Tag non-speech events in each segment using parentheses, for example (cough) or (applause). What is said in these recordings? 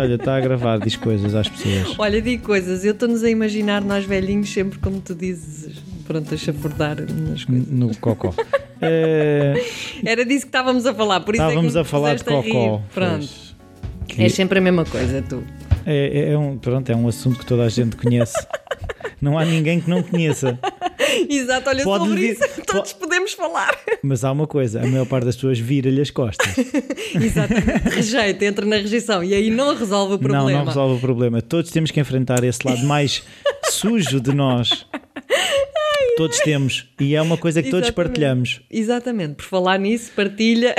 Olha, está a gravar, diz coisas às pessoas. (laughs) Olha, digo coisas, eu estou-nos a imaginar nós velhinhos sempre como tu dizes, pronto, a chafurdar nas coisas. No cocó. (laughs) Eh, Era disso que estávamos a falar, por isso estávamos é que a falar de rir. cocó. Pronto. Que é sempre a mesma coisa, tu. é, é um, pronto, é um assunto que toda a gente conhece. Não há ninguém que não conheça. (laughs) Exato, olha, Pode sobre lhe- isso (laughs) todos podemos falar. Mas há uma coisa, a maior parte das pessoas vira-lhe as costas. (laughs) Exatamente, rejeita, entra na rejeição e aí não resolve o problema. Não, não resolve o problema. Todos temos que enfrentar esse lado mais sujo de nós. Todos temos. E é uma coisa que todos Exatamente. partilhamos. Exatamente, por falar nisso, partilha.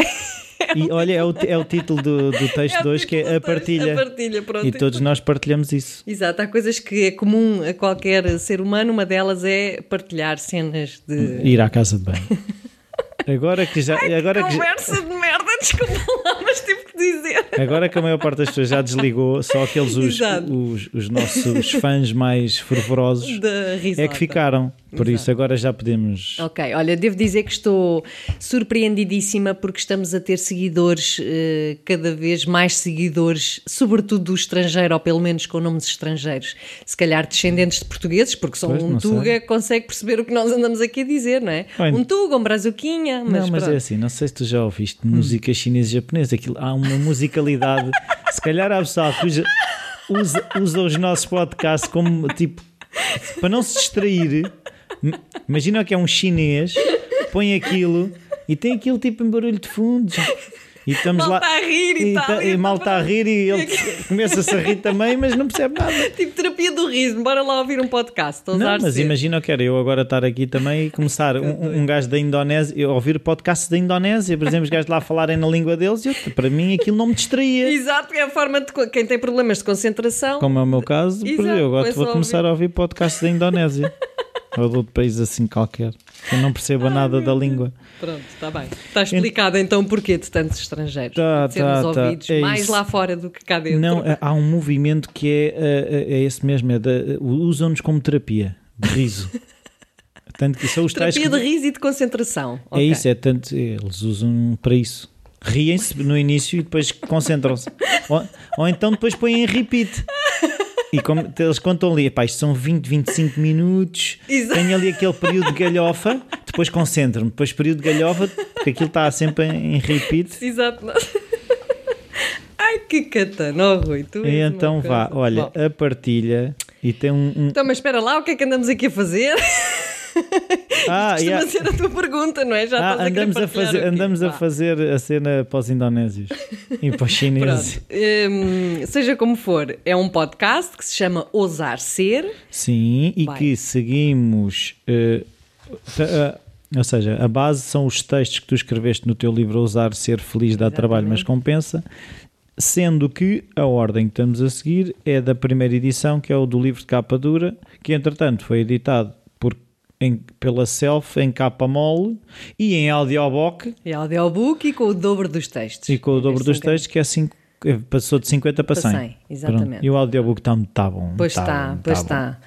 E (laughs) olha, é o, é o título do, do texto É de o hoje que é a texto, partilha. A partilha, pronto. E todos nós partilhamos isso. Exato, há coisas que é comum a qualquer ser humano, uma delas é partilhar cenas de. Ir à casa de banho. (laughs) Agora que já. Agora que, Conversa de merda, (laughs) desculpa lá, mas tive que dizer. agora que a maior parte das pessoas já desligou, só aqueles os, os, os nossos fãs mais fervorosos é que ficaram. Por Exato. isso agora já podemos. Ok, olha, devo dizer que estou surpreendidíssima porque estamos a ter seguidores, eh, cada vez mais seguidores, sobretudo do estrangeiro, ou pelo menos com nomes estrangeiros. Se calhar descendentes de portugueses, porque só Pois, um não sei. Tuga consegue perceber o que nós andamos aqui a dizer, não é? Um Tuga, um Brazuquinha, mas, não, mas pronto. é assim, não sei se tu já ouviste música chinesa e japonesa, aquilo, há uma musicalidade. (laughs) se calhar há pessoal que usa, usa os nossos podcasts como tipo para não se distrair. Imagina que é um chinês, põe aquilo e tem aquilo tipo em barulho de fundo. E estamos Mal lá. está a rir e tal, tá- e e mal tá- está a rir e ele (laughs) começa-se a rir também, mas não percebe nada. Tipo terapia do riso, bora lá ouvir um podcast. Não, mas cedo. imagina que era eu agora estar aqui também e começar um, um gajo da Indonésia, eu ouvir podcasts da Indonésia, por exemplo, os gajos lá falarem na língua deles, eu, para mim aquilo não me distraía. Exato, é a forma de quem tem problemas de concentração. Como é o meu caso, Exato, eu agora vou começar a ouvir podcasts da Indonésia (laughs) ou de outro país assim qualquer. que Eu não percebo nada da língua. Pronto, está bem. Está explicado então porquê de tantos estrangeiros. Tá, de sermos tá, tá. ouvidos É mais isso. lá fora do que cá dentro. Não, há um movimento que é, é, é esse mesmo, é usam-nos como terapia de riso. (laughs) Tanto que são os tais Terapia que- de riso e de concentração. É Ok. isso, é tanto. Eles usam para isso. Riem-se no início e depois concentram-se. (laughs) Ou, ou então depois põem em repeat. E como eles contam ali, pá, isto são 20, 25 minutos, Exato. tenho ali aquele período de galhofa, depois concentro-me, depois período de galhofa, porque aquilo está sempre em repeat. Exato. Ai, que catano, oh, Rui. Tu E então vá, olha, Bom, a partilha e tem um. um- então, mas espera lá, o que é que andamos aqui a fazer? Ah, yeah. ser a tua pergunta, não é? Já Ah, a andamos, a partilhar fazer, andamos a fazer a cena para os indonésios e para os chineses. Hum, seja como for, é um podcast que se chama Ousar Ser. Sim, e Vai. que seguimos. ta- ah, ou seja, a base são os textos que tu escreveste no teu livro Ousar Ser Feliz dá trabalho, mas compensa. Sendo que a ordem que estamos a seguir é da primeira edição, que é o do livro de capa dura, que entretanto foi editado em- pela Self em capa mole e em audiobook É audiobook e com o dobro dos textos. e com o dobro dos 50. textos, que é cinco, eh, passou de 50 para Para 100. 100, exatamente. Pronto. E o audiobook está tá bom. Pois tá está, bom, pois tá está.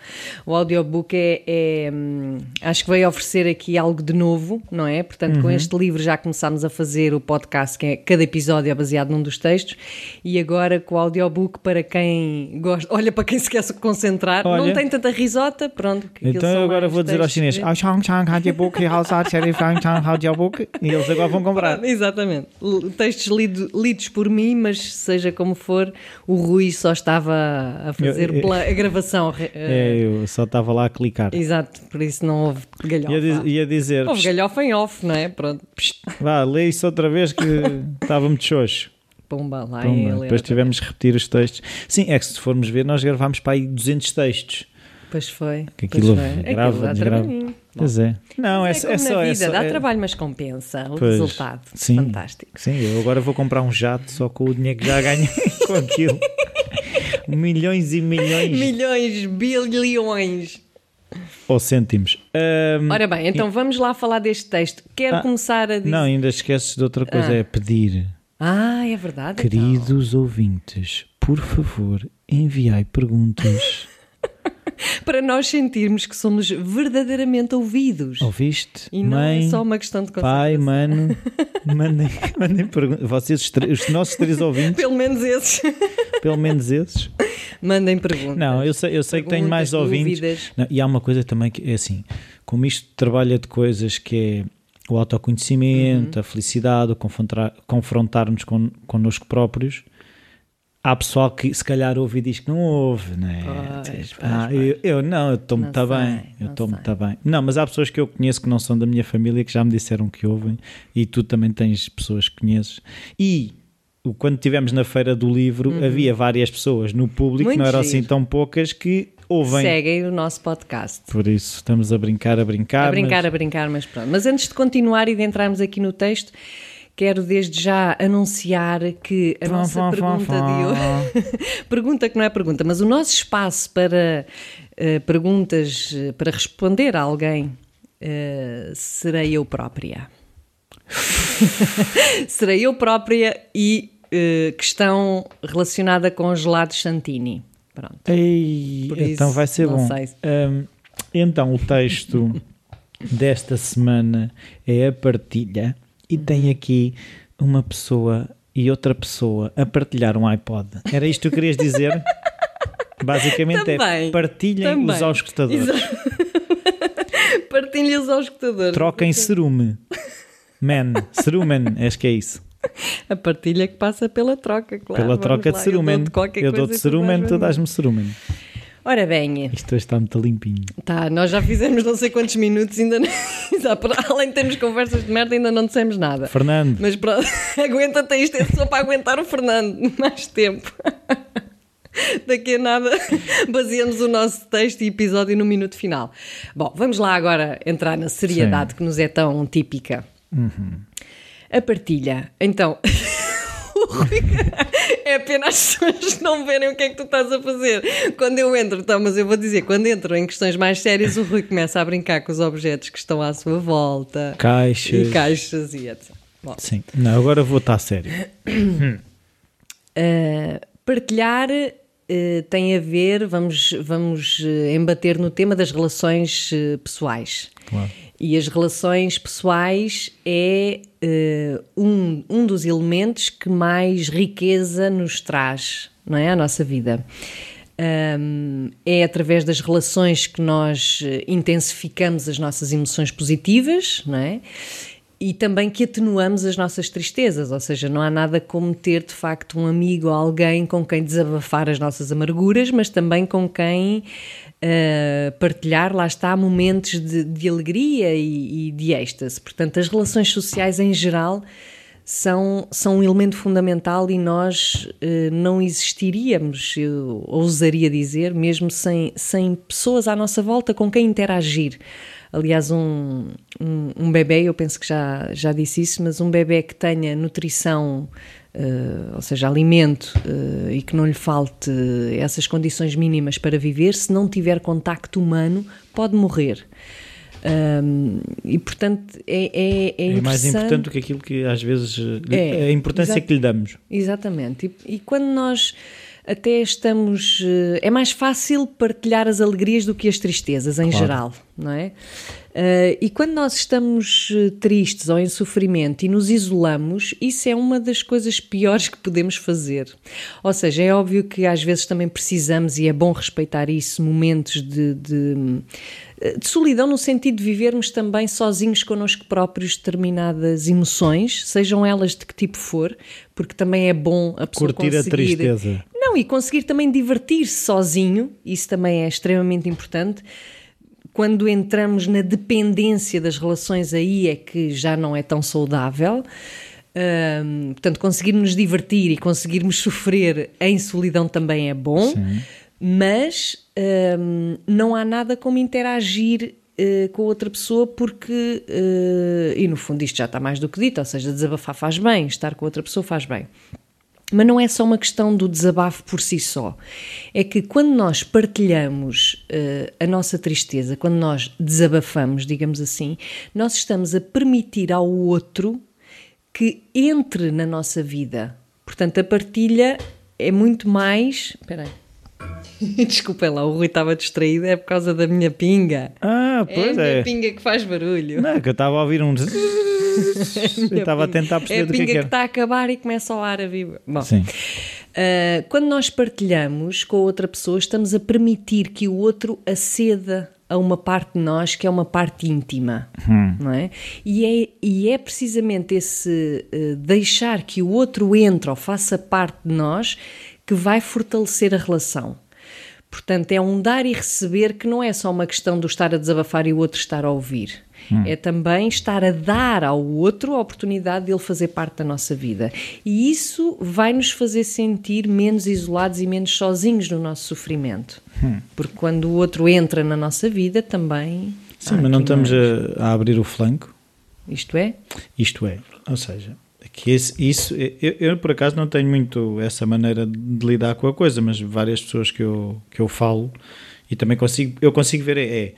O audiobook é, é, hum, acho que veio oferecer aqui algo de novo, não é? Portanto, Uhum. com este livro já começámos a fazer o podcast, que é cada episódio é baseado num dos textos, e agora com o audiobook para quem gosta, olha, para quem se quer se concentrar, Olha. não tem tanta risota, pronto. Então agora vou dizer aos chineses "Ah, Chang Chang Audiobook, Hausar, Cherry Fang Chang Audiobook", e eles agora vão comprar. (laughs) Exatamente. Textos lido- lidos por mim, mas seja como for, o Rui só estava a fazer Eu- eu- pela- a gravação. (laughs) É, eu só estava lá a clicar. Exato, por isso não houve galhofa. Ia, ia dizer, Houve "Psst, galhofa em off, não é? Pronto. Vá, lê isso outra vez que estava muito xoxo. Pumba, lá Pumba, ele. Depois tivemos que repetir os textos. Sim, é que se formos ver, nós gravámos para aí 200 textos. Pois foi. Que pois aquilo foi. Aquilo grava, desgrava. Pois é. Não, é, É, é só. na É vida, só dá é- trabalho, mas compensa o Pois, resultado. sim. Fantástico. Sim, eu agora vou comprar um jato só com o dinheiro que já ganhei (laughs) com aquilo. milhões e milhões Milhões, bilhões. ou cêntimos. Ahm, Ora bem, então vamos lá falar deste texto. Quero Ah, começar a dizer. não, ainda esqueces de outra coisa, Ah. é pedir. Ah, é verdade. então. Queridos ouvintes, por favor, enviai perguntas. (laughs) para nós sentirmos que somos verdadeiramente ouvidos. Ouviste? E não Mãe, é só uma questão de pai, mano, (laughs) mandem, mandem perguntas. Vocês, os, nossos três ouvintes, Pelo menos esses. (laughs) pelo menos esses. Mandem perguntas. Não, eu sei, eu sei que tenho mais ouvintes. Não, e há uma coisa também que é assim: como isto trabalha de coisas que é o autoconhecimento, Uhum. a felicidade, o confrontar- confrontar-nos con, connosco próprios. Há pessoal que se calhar ouve e diz que não ouve, né? Pois, Tipo, pois, ah, pois. Eu, eu não, eu estou Não muito sei, bem, eu não estou sei. muito bem. Não, mas há pessoas que eu conheço que não são da minha família que já me disseram que ouvem e tu também tens pessoas que conheces. E quando estivemos na feira do livro, havia várias pessoas no público, Uhum. Muito não eram giro. assim tão poucas, que ouvem. Seguem o nosso podcast. Por isso, estamos a brincar, a brincar. A brincar, mas- a brincar, mas pronto. Mas antes de continuar e de entrarmos aqui no texto, quero desde já anunciar que a Fã, nossa fã, pergunta fã. de hoje. (laughs) pergunta que não é pergunta, mas o nosso espaço para eh, perguntas, eh, para responder a alguém, eh, serei eu própria. (laughs) serei eu própria e eh, questão relacionada com os gelados Santini. Pronto. Ei, então isso, vai ser bom. Hum, então, o texto desta semana é a partilha e tem aqui uma pessoa e outra pessoa a partilhar um iPod. Era isto que tu querias dizer? (laughs) Basicamente é Também, partilhem também. (laughs) os auscultadores. Partilhas aos escutadores. Troquem cerume. Man, cerumen, acho que é isso. A partilha que passa pela troca, claro. Pela troca de lá, cerumen. Eu dou-te qualquer Eu coisa dou-te e tu cerumen, tu dás-me cerumen. Ora bem, Isto hoje está muito limpinho. tá, nós já fizemos não sei quantos minutos, ainda não... (laughs) Além de termos conversas de merda, ainda não dissemos nada. Fernando, Mas pronto, (laughs) aguenta-te isto, é só para aguentar o Fernando mais tempo. (laughs) Daqui a nada baseamos o nosso texto e episódio no minuto final. Bom, vamos lá agora entrar na seriedade que nos é tão típica. A partilha. Então, Rui- (laughs) é pena as pessoas não verem o que é que tu estás a fazer. Quando eu entro, então, mas eu vou dizer, quando entro em questões mais sérias, o Rui começa a brincar com os objetos que estão à sua volta. caixas. E caixas e etc. Bom, Sim, não, agora vou estar sério. Uh, (clears throat) partilhar uh, tem a ver, vamos, vamos uh, embater no tema das relações uh, pessoais. Claro. E as relações pessoais é uh, um, um dos elementos que mais riqueza nos traz, não é? A nossa vida. Um, é através das relações que nós uh, intensificamos as nossas emoções positivas, não é? E também que atenuamos as nossas tristezas, ou seja, não há nada como ter de facto um amigo ou alguém com quem desabafar as nossas amarguras, mas também com quem uh, partilhar, lá está, momentos de, de alegria e, e de êxtase. Portanto, as relações sociais em geral são, são um elemento fundamental e nós eh, não existiríamos, eu ousaria dizer, mesmo sem, sem pessoas à nossa volta com quem interagir. Aliás, um, um, um bebê, eu penso que já, já disse isso, mas um bebê que tenha nutrição, ou seja, alimento, eh, e que não lhe falte essas condições mínimas para viver, se não tiver contacto humano, pode morrer. Um, e portanto é, é, é, É mais importante do que aquilo que às vezes É, a importância que lhe damos. Exatamente. E, e quando nós até estamos. eh, É mais fácil partilhar as alegrias do que as tristezas, em Claro. geral, não é? Eh, e quando nós estamos eh, tristes ou em sofrimento e nos isolamos, isso é uma das coisas piores que podemos fazer. Ou seja, é óbvio que às vezes também precisamos, e é bom respeitar isso, momentos de, de, de solidão, no sentido de vivermos também sozinhos connosco próprios determinadas emoções, sejam elas de que tipo for, porque também é bom a pessoa Curtir a conseguir... tristeza. Não, e conseguir também divertir-se sozinho, isso também é extremamente importante. Quando entramos na dependência das relações, aí é que já não é tão saudável. Ahm, portanto, conseguirmos nos divertir e conseguirmos sofrer em solidão também é bom, mas ahm, não há nada como interagir eh, com outra pessoa porque, eh, e no fundo isto já está mais do que dito, ou seja, desabafar faz bem, estar com outra pessoa faz bem. Mas não é só uma questão do desabafo por si só. É que quando nós partilhamos eh, a nossa tristeza, quando nós desabafamos, digamos assim, nós estamos a permitir ao outro que entre na nossa vida. Portanto, a partilha é muito mais. Espera aí. (laughs) Desculpem lá, o Rui estava distraído, é por causa da minha pinga. Ah, pois é. a minha é. pinga que faz barulho. Não, é que eu estava a ouvir um. (laughs) eu estava a pinga. tentar É perceber a do que é pinga que que era. está a acabar e começa o ar a viva. Bom, Sim. Uh, quando nós partilhamos com outra pessoa, estamos a permitir que o outro aceda a uma parte de nós que é uma parte íntima, não é? E é, e é precisamente esse uh, deixar que o outro entre ou faça parte de nós que vai fortalecer a relação. Portanto, é um dar e receber que não é só uma questão do estar a desabafar e o outro estar a ouvir. É também estar a dar ao outro a oportunidade de ele fazer parte da nossa vida. E isso vai nos fazer sentir menos isolados e menos sozinhos no nosso sofrimento. Porque quando o outro entra na nossa vida, também. Sim, mas não estamos a, a abrir o flanco. Isto é? Isto é, ou seja, que esse, isso, eu, eu, por acaso não tenho muito essa maneira de lidar com a coisa, mas várias pessoas que eu, que eu falo e também consigo, eu consigo ver é, é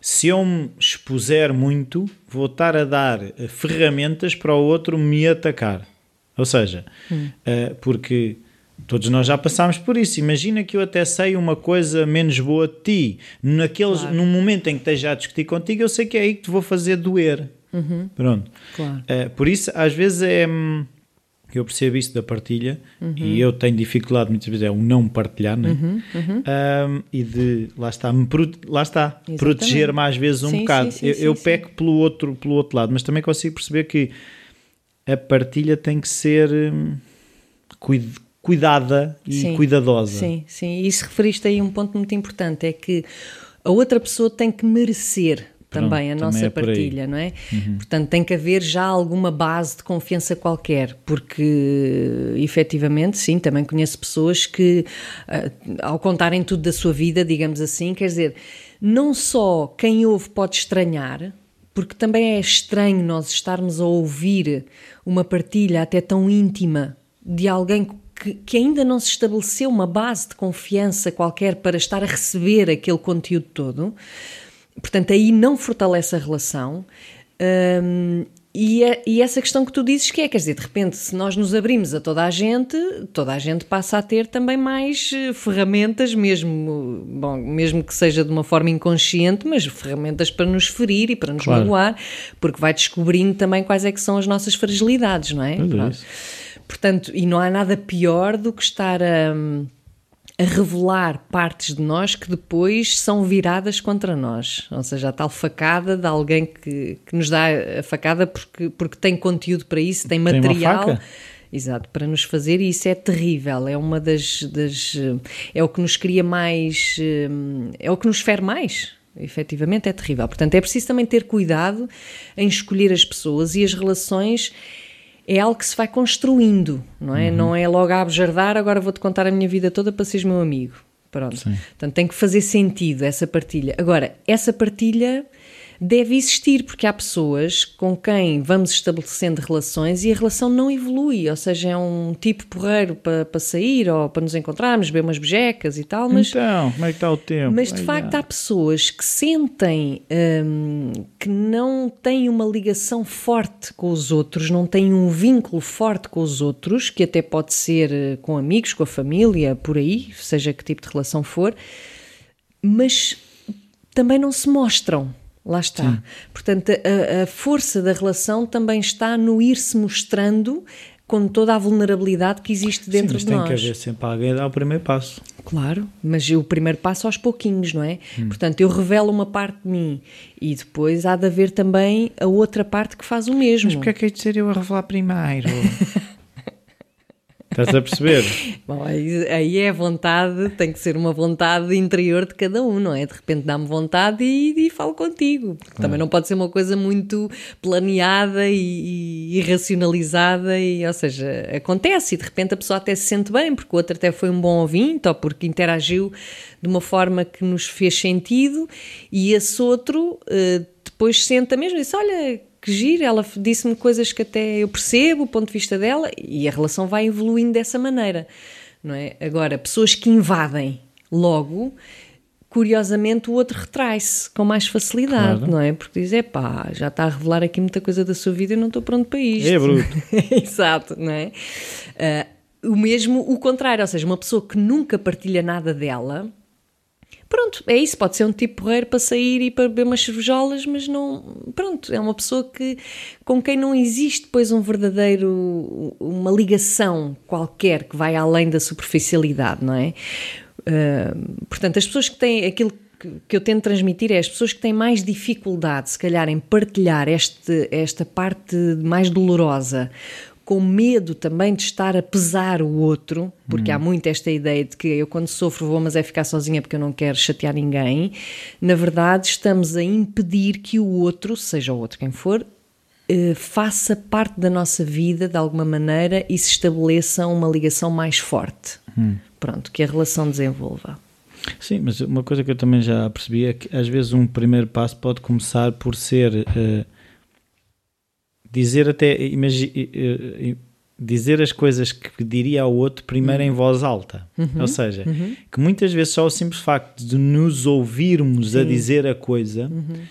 se eu me expuser muito, vou estar a dar ferramentas para o outro me atacar. Ou seja, eh, porque todos nós já passámos por isso. Imagina que eu até sei uma coisa menos boa de ti. Naqueles, Claro. Num momento em que esteja a discutir contigo, eu sei que é aí que te vou fazer doer. Pronto. Claro. Eh, por isso, às vezes é. hum, Eu percebo isso da partilha Uhum. e eu tenho dificuldade muitas vezes é o não partilhar, né? Uhum, Um, e de lá está, me lá está proteger mais vezes um Sim, bocado. sim, sim, eu eu peco pelo outro, pelo outro lado, mas também consigo perceber que a partilha tem que ser hum, cuid- cuidada e Sim. cuidadosa. Sim, sim. E se referiste aí um ponto muito importante, é que a outra pessoa tem que merecer Pronto, também a também nossa é aí. Uhum. partilha, não é? Portanto, tem que haver já alguma base de confiança qualquer, porque efetivamente, sim, também conheço pessoas que, ah, ao contarem tudo da sua vida, digamos assim, quer dizer, não só quem ouve pode estranhar, porque também é estranho nós estarmos a ouvir uma partilha até tão íntima de alguém que, que ainda não se estabeleceu uma base de confiança qualquer para estar a receber aquele conteúdo todo. Portanto, aí não fortalece a relação. Hum, e, é- e essa questão que tu dizes que é, quer dizer, de repente, se nós nos abrimos a toda a gente, toda a gente passa a ter também mais eh, ferramentas, mesmo, bom, mesmo que seja de uma forma inconsciente, mas ferramentas para nos ferir e para nos Claro. magoar, porque vai descobrindo também quais é que são as nossas fragilidades, não é? É. Portanto, e não há nada pior do que estar a, a revelar partes de nós que depois são viradas contra nós. Ou seja, a tal facada de alguém que, que nos dá a facada porque, porque tem conteúdo para isso, tem Tem material. Exato, para nos fazer, e isso é terrível, é uma das, das. É o que nos cria mais. hum, É o que nos fere mais. Efetivamente é terrível. Portanto, é preciso também ter cuidado em escolher as pessoas e as relações é algo que se vai construindo, não Uhum. é? Não é logo a abjardar, agora vou-te contar a minha vida toda para seres meu amigo. Pronto. Sim. Portanto, tem que fazer sentido essa partilha. Agora, essa partilha deve existir, porque há pessoas com quem vamos estabelecendo relações e a relação não evolui, ou seja, é um tipo porreiro para, para sair ou para nos encontrarmos, beber umas bejecas e tal, mas Então, como é que está o tempo? mas de Ai, facto há pessoas que sentem hum, que não têm uma ligação forte com os outros, não têm um vínculo forte com os outros, que até pode ser eh, com amigos, com a família, por aí, seja que tipo de relação for, mas também não se mostram. Lá está. Portanto, a, a força da relação também está no ir-se mostrando com toda a vulnerabilidade que existe Sim, dentro mas de tem nós. que haver sempre alguém a dar o primeiro passo. Claro, mas o primeiro passo aos pouquinhos, não é? Portanto, eu revelo uma parte de mim e depois há de haver também a outra parte que faz o mesmo. Mas porque é que hei de ser eu a revelar primeiro? (laughs) Estás a perceber? (laughs) Bom, aí, aí é vontade, tem que ser uma vontade interior de cada um, não é? De repente dá-me vontade e, e falo contigo. Também não pode ser uma coisa muito planeada e, e, e racionalizada, e, ou seja, acontece e de repente a pessoa até se sente bem porque o outro até foi um bom ouvinte ou porque interagiu de uma forma que nos fez sentido e esse outro eh, depois senta mesmo e diz: Olha, que giro, ela disse-me coisas que até eu percebo, o ponto de vista dela, e a relação vai evoluindo dessa maneira, não é? Agora, pessoas que invadem logo, curiosamente o outro retrai-se com mais facilidade, Claro. não é? Porque diz, pá, já está a revelar aqui muita coisa da sua vida e não estou pronto para isto. É bruto. (laughs) Exato, não é? Ah, o mesmo, o contrário, ou seja, uma pessoa que nunca partilha nada dela, pronto, é isso, pode ser um tipo porreiro para sair e para beber umas cervejolas, mas não, pronto, é uma pessoa que, com quem não existe depois um verdadeiro, uma ligação qualquer que vai além da superficialidade, não é? Uh, portanto, as pessoas que têm aquilo que eu tento transmitir é as pessoas que têm mais dificuldade, se calhar, em partilhar este, esta parte mais dolorosa com medo também de estar a pesar o outro, porque hum. há muito esta ideia de que eu quando sofro vou, mas é ficar sozinha porque eu não quero chatear ninguém. Na verdade, estamos a impedir que o outro, seja o outro quem for, eh, faça parte da nossa vida de alguma maneira e se estabeleça uma ligação mais forte. Hum. Pronto, que a relação desenvolva. Sim, mas uma coisa que eu também já percebi é que às vezes um primeiro passo pode começar por ser. Uh, dizer até dizer as coisas que diria ao outro primeiro uhum. em voz alta. Uhum. Ou seja, uhum. que muitas vezes só o simples facto de nos ouvirmos Sim. a dizer a coisa uhum.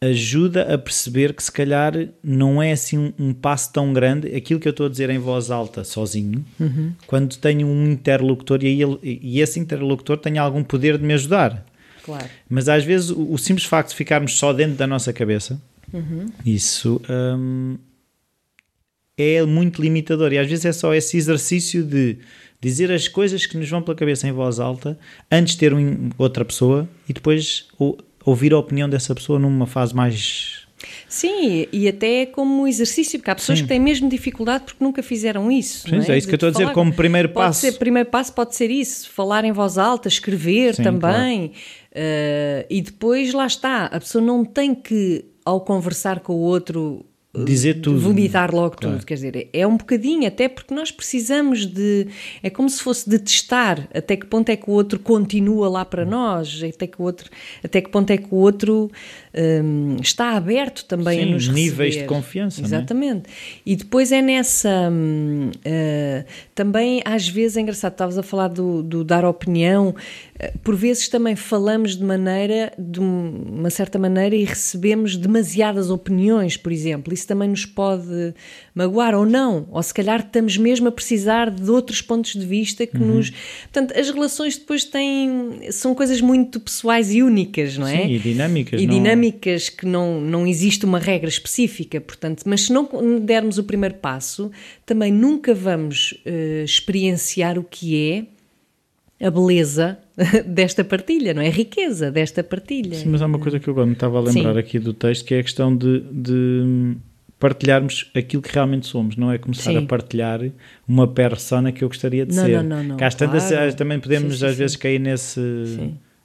ajuda a perceber que se calhar não é assim um, um, passo tão grande aquilo que eu estou a dizer em voz alta sozinho, uhum. quando tenho um interlocutor e, ele, e esse interlocutor tem algum poder de me ajudar. Claro. Mas às vezes o, o simples facto de ficarmos só dentro da nossa cabeça Uhum. Isso um, é muito limitador e às vezes é só esse exercício de dizer as coisas que nos vão pela cabeça em voz alta antes de ter um, outra pessoa e depois ou, ouvir a opinião dessa pessoa numa fase mais Sim, e até como exercício, porque há pessoas Sim. que têm mesmo dificuldade porque nunca fizeram isso. Sim, é? é? isso de que eu estou a dizer como primeiro pode passo. Ser, primeiro passo pode ser isso, falar em voz alta, escrever Sim, também. Claro. Uh, e depois lá está, a pessoa não tem que ao conversar com o outro dizer tudo. Vomitar logo claro. tudo, quer dizer, é um bocadinho, até porque nós precisamos de. É como se fosse de testar até que ponto é que o outro continua lá para nós, até que, o outro, até que ponto é que o outro um, está aberto também Sim, a nos níveis receber. de confiança. É? Exatamente. É? E depois é nessa. Uh, também, às vezes, é engraçado, estavas a falar do, do dar opinião, por vezes também falamos de maneira, de uma certa maneira, e recebemos demasiadas opiniões, por exemplo. Isso também nos pode magoar ou não, ou se calhar estamos mesmo a precisar de outros pontos de vista que uhum. nos. Portanto, as relações depois têm. são coisas muito pessoais e únicas, não é? Sim, e dinâmicas. E não... dinâmicas que não, não existe uma regra específica, portanto, mas se não dermos o primeiro passo, também nunca vamos uh, experienciar o que é a beleza (laughs) desta partilha, não é? A riqueza desta partilha. Sim, mas há uma coisa que eu agora me estava a lembrar Sim. aqui do texto, que é a questão de, de partilharmos aquilo que realmente somos, não é começar sim. a partilhar uma persona que eu gostaria de não, ser. Não, não, não. Cá claro. também podemos sim, sim, às vezes cair nesse.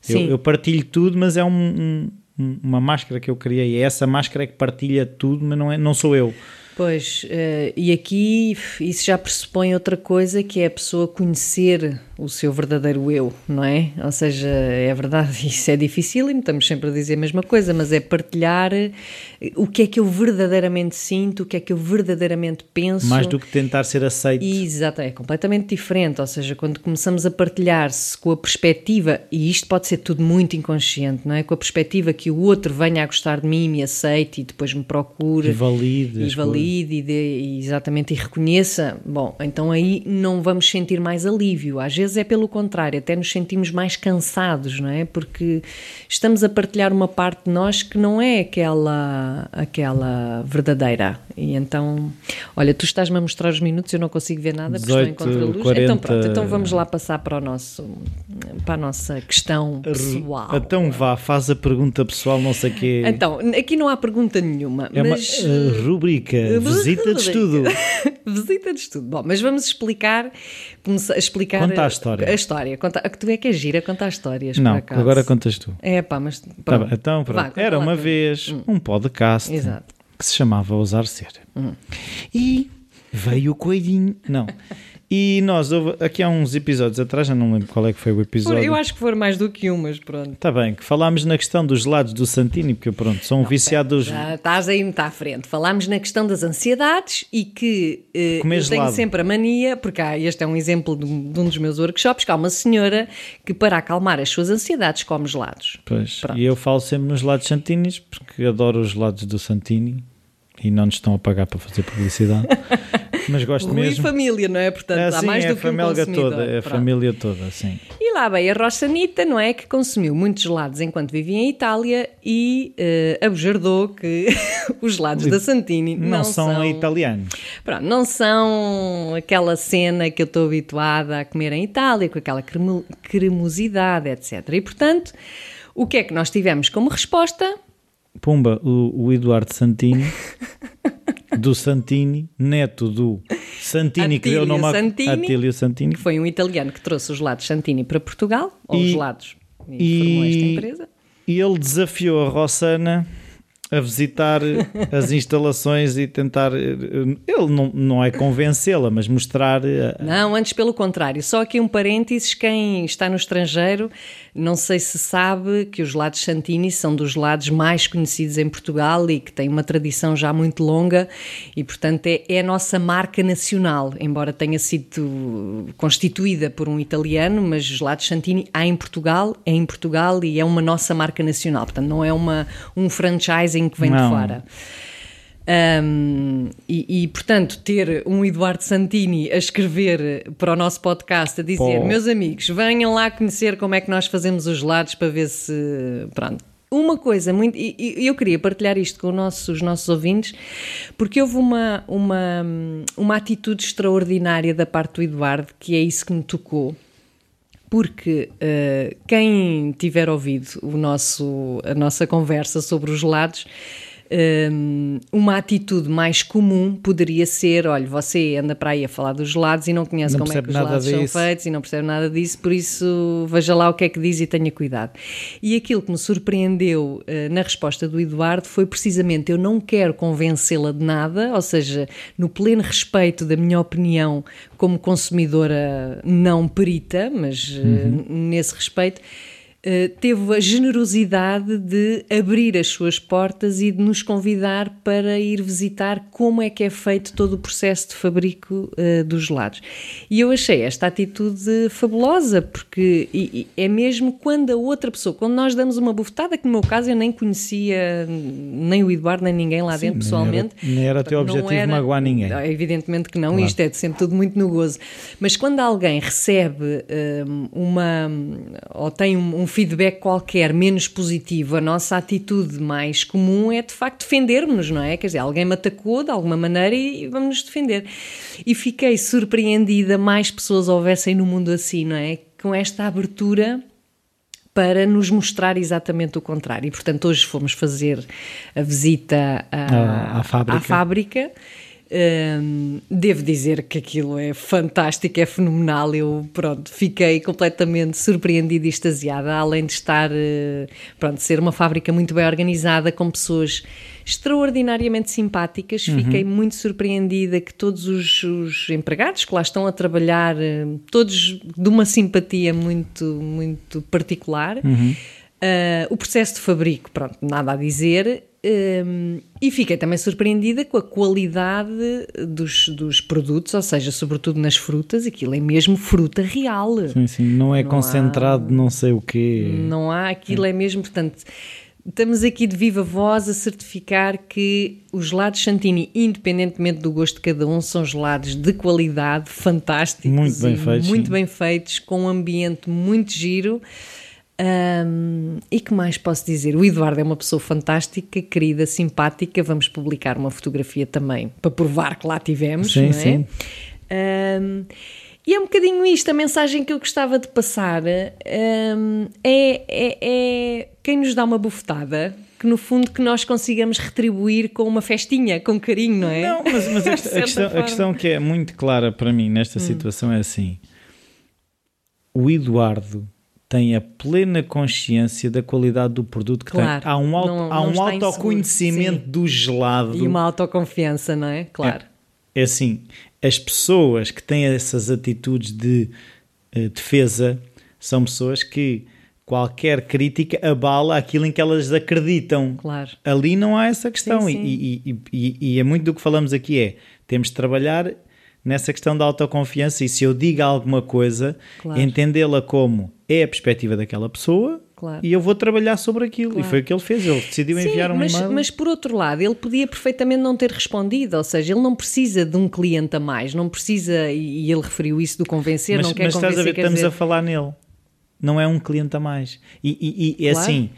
Eu, eu, partilho tudo, mas é um, um, uma máscara que eu criei. É essa máscara que partilha tudo, mas não, é, não sou eu. Pois, uh, e aqui isso já pressupõe outra coisa que é a pessoa conhecer o seu verdadeiro eu, não é? Ou seja, é verdade, (laughs) isso é difícil e estamos sempre a dizer a mesma coisa, mas é partilhar eh, o que é que eu verdadeiramente sinto, o que é que eu verdadeiramente penso. Mais do que tentar ser aceito. Exato, é completamente diferente. Ou seja, quando começamos a partilhar-se com a perspectiva, e isto pode ser tudo muito inconsciente, não é? Com a perspectiva que o outro venha a gostar de mim, me aceite e depois me procure. E valide. E valide e, dê, e exatamente e reconheça. Bom, então aí não vamos sentir mais alívio. Às vezes vezes é pelo contrário, até nos sentimos mais cansados, não é? Porque estamos a partilhar uma parte de nós que não é aquela, aquela verdadeira. E então, olha, tu estás-me a mostrar os minutos, eu não consigo ver nada porque 18, estou em contra-luz. 40... Então pronto, então vamos lá passar para, o nosso, para a nossa questão pessoal. Então vá, faz a pergunta pessoal, não sei o quê. Então, aqui não há pergunta nenhuma. É mas... uma uh, rubrica, (laughs) visita de estudo. visita de estudo. Bom, mas vamos explicar, começar a explicar... Conta a história. A história. Conta, que tu é que é gira contar histórias, Não, agora contas tu. É pá, mas... Tá então, pronto. Vá, Era uma vez hum. um podcast. Exato que se chamava Ousar Ser. Uhum. E veio o coelhinho. Não. E nós, aqui há uns episódios atrás, já não lembro qual é que foi o episódio. Eu acho que foram mais do que um, mas pronto. Está bem, que falámos na questão dos gelados do Santini, porque pronto, são não, viciados. Já estás aí muito à frente. Falámos na questão das ansiedades e que eh, eu tenho sempre a mania, porque há, este é um exemplo de um, de um, dos meus workshops, que há uma senhora que para acalmar as suas ansiedades come gelados. Pois, pronto. e eu falo sempre nos gelados Santinis, porque adoro os gelados do Santini. E não nos estão a pagar para fazer publicidade. (laughs) Mas gosto Rui mesmo. família, não é? Portanto, É, há sim, mais é do a que um família consumidor. toda, é a família toda, sim. E lá bem, a Roçanita, não é? Que consumiu muitos gelados enquanto vivia em Itália e abujardou que (laughs) os gelados da Santini Não, não, são, italianos. Pronto, não são aquela cena que eu estou habituada a comer em Itália, com aquela cremo- cremosidade, etc. E portanto, o que é que nós tivemos como resposta? Pumba, o, o Eduardo Santini, (laughs) do Santini, neto do Santini, que deu o nome a Santini. Atílio Santini. Foi um italiano que trouxe os gelados Santini para Portugal, ou E- os gelados, e, formou esta e- empresa. E ele desafiou a Rossana a visitar (laughs) as instalações e tentar. Ele não, não é convencê-la, mas mostrar. eh, Não, antes pelo contrário. Só aqui um parênteses: quem está no estrangeiro, não sei se sabe que os gelados Santini são dos gelados mais conhecidos em Portugal e que têm uma tradição já muito longa e, portanto, é, é a nossa marca nacional. Embora tenha sido constituída por um italiano, mas os gelados Santini há em Portugal, é em Portugal e é uma nossa marca nacional. Portanto, não é uma, um franchising que vem Não. de fora. Um, e, e, portanto, ter um Eduardo Santini a escrever para o nosso podcast a dizer: Pô. Meus amigos, venham lá conhecer como é que nós fazemos os gelados para ver se. Pronto. Uma coisa muito. E eu queria partilhar isto com nosso- os nossos ouvintes, porque houve uma, uma, uma atitude extraordinária da parte do Eduardo, que é isso que me tocou porque eh, quem tiver ouvido o nosso, a nossa conversa sobre os gelados, eh, uma atitude mais comum poderia ser: olha, você anda para aí a falar dos gelados e não conhece Não como é que os nada gelados são disso. feitos e não percebe nada disso, por isso veja lá o que é que diz e tenha cuidado. E aquilo que me surpreendeu eh, na resposta do Eduardo foi precisamente: eu não quero convencê-la de nada, ou seja, no pleno respeito da minha opinião como consumidora não perita, mas eh, Uhum. nesse respeito. Eh, teve a generosidade de abrir as suas portas e de nos convidar para ir visitar como é que é feito todo o processo de fabrico eh, dos gelados. E eu achei esta atitude fabulosa, porque e- e é mesmo quando a outra pessoa, quando nós damos uma bufetada, que no meu caso eu nem conhecia nem o Eduardo nem ninguém lá dentro nem pessoalmente. era- nem era teu objetivo era- magoar ninguém. Evidentemente que não, Claro. isto é sempre tudo muito no gozo. Mas quando alguém recebe hum, uma ou tem um, um feedback qualquer menos positivo, a nossa atitude mais comum é de facto defendermos, não é? Quer dizer, alguém me atacou de alguma maneira e vamos nos defender. E fiquei surpreendida, mais pessoas houvessem no mundo assim, não é? Com esta abertura para nos mostrar exatamente o contrário. E, portanto, hoje fomos fazer a visita à, À- à fábrica. à fábrica. Hum, devo dizer que aquilo é fantástico, é fenomenal. Eu, pronto, fiquei completamente surpreendida e extasiada, além de estar, eh, pronto, ser uma fábrica muito bem organizada, com pessoas extraordinariamente simpáticas. Fiquei muito surpreendida que todos os, os empregados que lá estão a trabalhar, eh, todos de uma simpatia muito, muito particular. Uh, o processo de fabrico, pronto, nada a dizer. Um, e fiquei também surpreendida com a qualidade dos, dos produtos, ou seja, sobretudo nas frutas, aquilo é mesmo fruta real. Sim, sim, não é Não concentrado de não sei o quê. Não há, aquilo é mesmo, portanto, estamos aqui de viva voz a certificar que os gelados Santini, independentemente do gosto de cada um, são gelados de qualidade, fantásticos, Muito bem feitos, muito sim. bem feitos, com um ambiente muito giro. Ahm, e que mais posso dizer? O Eduardo é uma pessoa fantástica, querida, simpática. Vamos publicar uma fotografia também para provar que lá tivemos. Sim, não é? sim. Um, e é um bocadinho isto, a mensagem que eu gostava de passar um, é, é, é quem nos dá uma bufetada, que no fundo que nós consigamos retribuir com uma festinha, com carinho, não é? Não, mas, mas a, (laughs) quest- De a questão, a. Hum. questão que é muito clara para mim nesta situação é assim: o Eduardo tem a plena consciência da qualidade do produto que Claro, tem. Há um, auto, não- há um inseguro, autoconhecimento sim. do gelado. E uma autoconfiança, não é? Claro. É assim, as pessoas que têm essas atitudes de eh, defesa são pessoas que qualquer crítica abala aquilo em que elas acreditam. Claro. Ali não há essa questão Sim, sim. E, e- e- e é muito do que falamos aqui é temos de trabalhar nessa questão da autoconfiança e se eu digo alguma coisa Claro. entendê-la como é a perspectiva daquela pessoa claro. e eu vou trabalhar sobre aquilo. Claro. E foi o que ele fez. Ele decidiu Sim, enviar um mas, e-mail. mas por outro lado, ele podia perfeitamente não ter respondido, ou seja, ele não precisa de um cliente a mais, não precisa, e ele referiu isso do convencer, mas, não quer mas estás a convencer, ver, estamos dizer, a falar nele. Não é um cliente a mais. E, e- e é Claro. assim,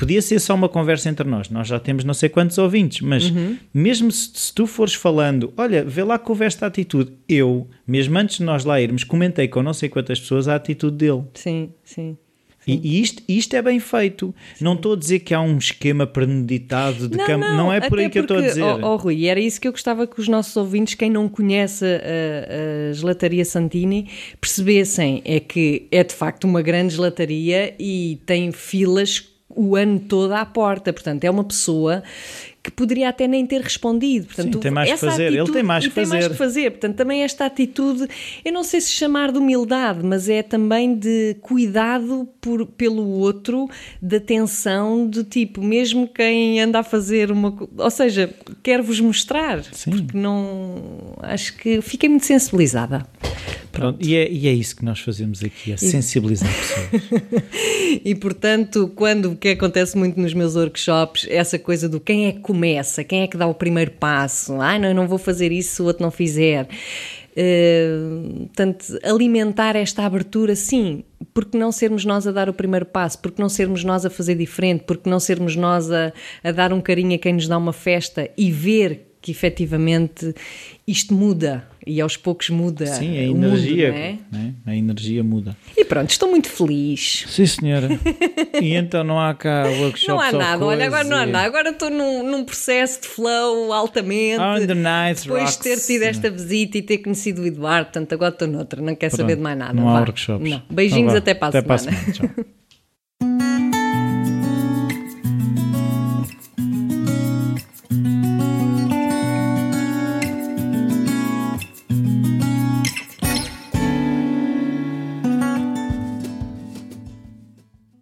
podia ser só uma conversa entre nós. Nós já temos não sei quantos ouvintes, mas Uhum. mesmo se, se tu fores falando, olha, vê lá que houve esta atitude. Eu, mesmo antes de nós lá irmos, comentei com não sei quantas pessoas a atitude dele. Sim, sim. E, e isto, isto é bem feito. Não estou a dizer que há um esquema premeditado de cam... não, é por aí que eu estou a dizer. Oh, oh, Rui, era isso que eu gostava que os nossos ouvintes, quem não conhece a, a gelataria Santini, percebessem. É que é de facto uma grande gelataria e tem filas o ano todo à porta. Portanto, é uma pessoa que poderia até nem ter respondido. Portanto, Sim, tem mais que fazer. Ele atitude- tem mais que tem mais fazer. que fazer. Portanto, também esta atitude, eu não sei se chamar de humildade, mas é também de cuidado por, pelo outro, de atenção, de tipo, mesmo quem anda a fazer uma. Ou seja, quero-vos mostrar. Sim. Porque não. Acho que fiquei muito sensibilizada. Pronto, E, é, e é isso que nós fazemos aqui, é sensibilizar (laughs) pessoas. E portanto, quando o que acontece muito nos meus workshops, essa coisa do quem é que começa, quem é que dá o primeiro passo, ah, não, não vou fazer isso se o outro não fizer. Uh, portanto, alimentar esta abertura, sim, porque não sermos nós a dar o primeiro passo, porque não sermos nós a fazer diferente, porque não sermos nós a, a dar um carinho a quem nos dá uma festa e ver que efetivamente isto muda e aos poucos muda Sim, a mundo, energia, não é? né? a energia muda. E pronto, estou muito feliz. Sim, senhora. e então não há cá workshops Não há nada, olha, agora não há nada. Agora estou num, num processo de flow altamente. On the night depois de ter rocks. tido esta visita e ter conhecido o Eduardo, portanto agora estou noutra, não quero Pronto, saber de mais nada. Não há vá. workshops. Não. Beijinhos Então até para a até semana. Para a semana. Tchau. (laughs)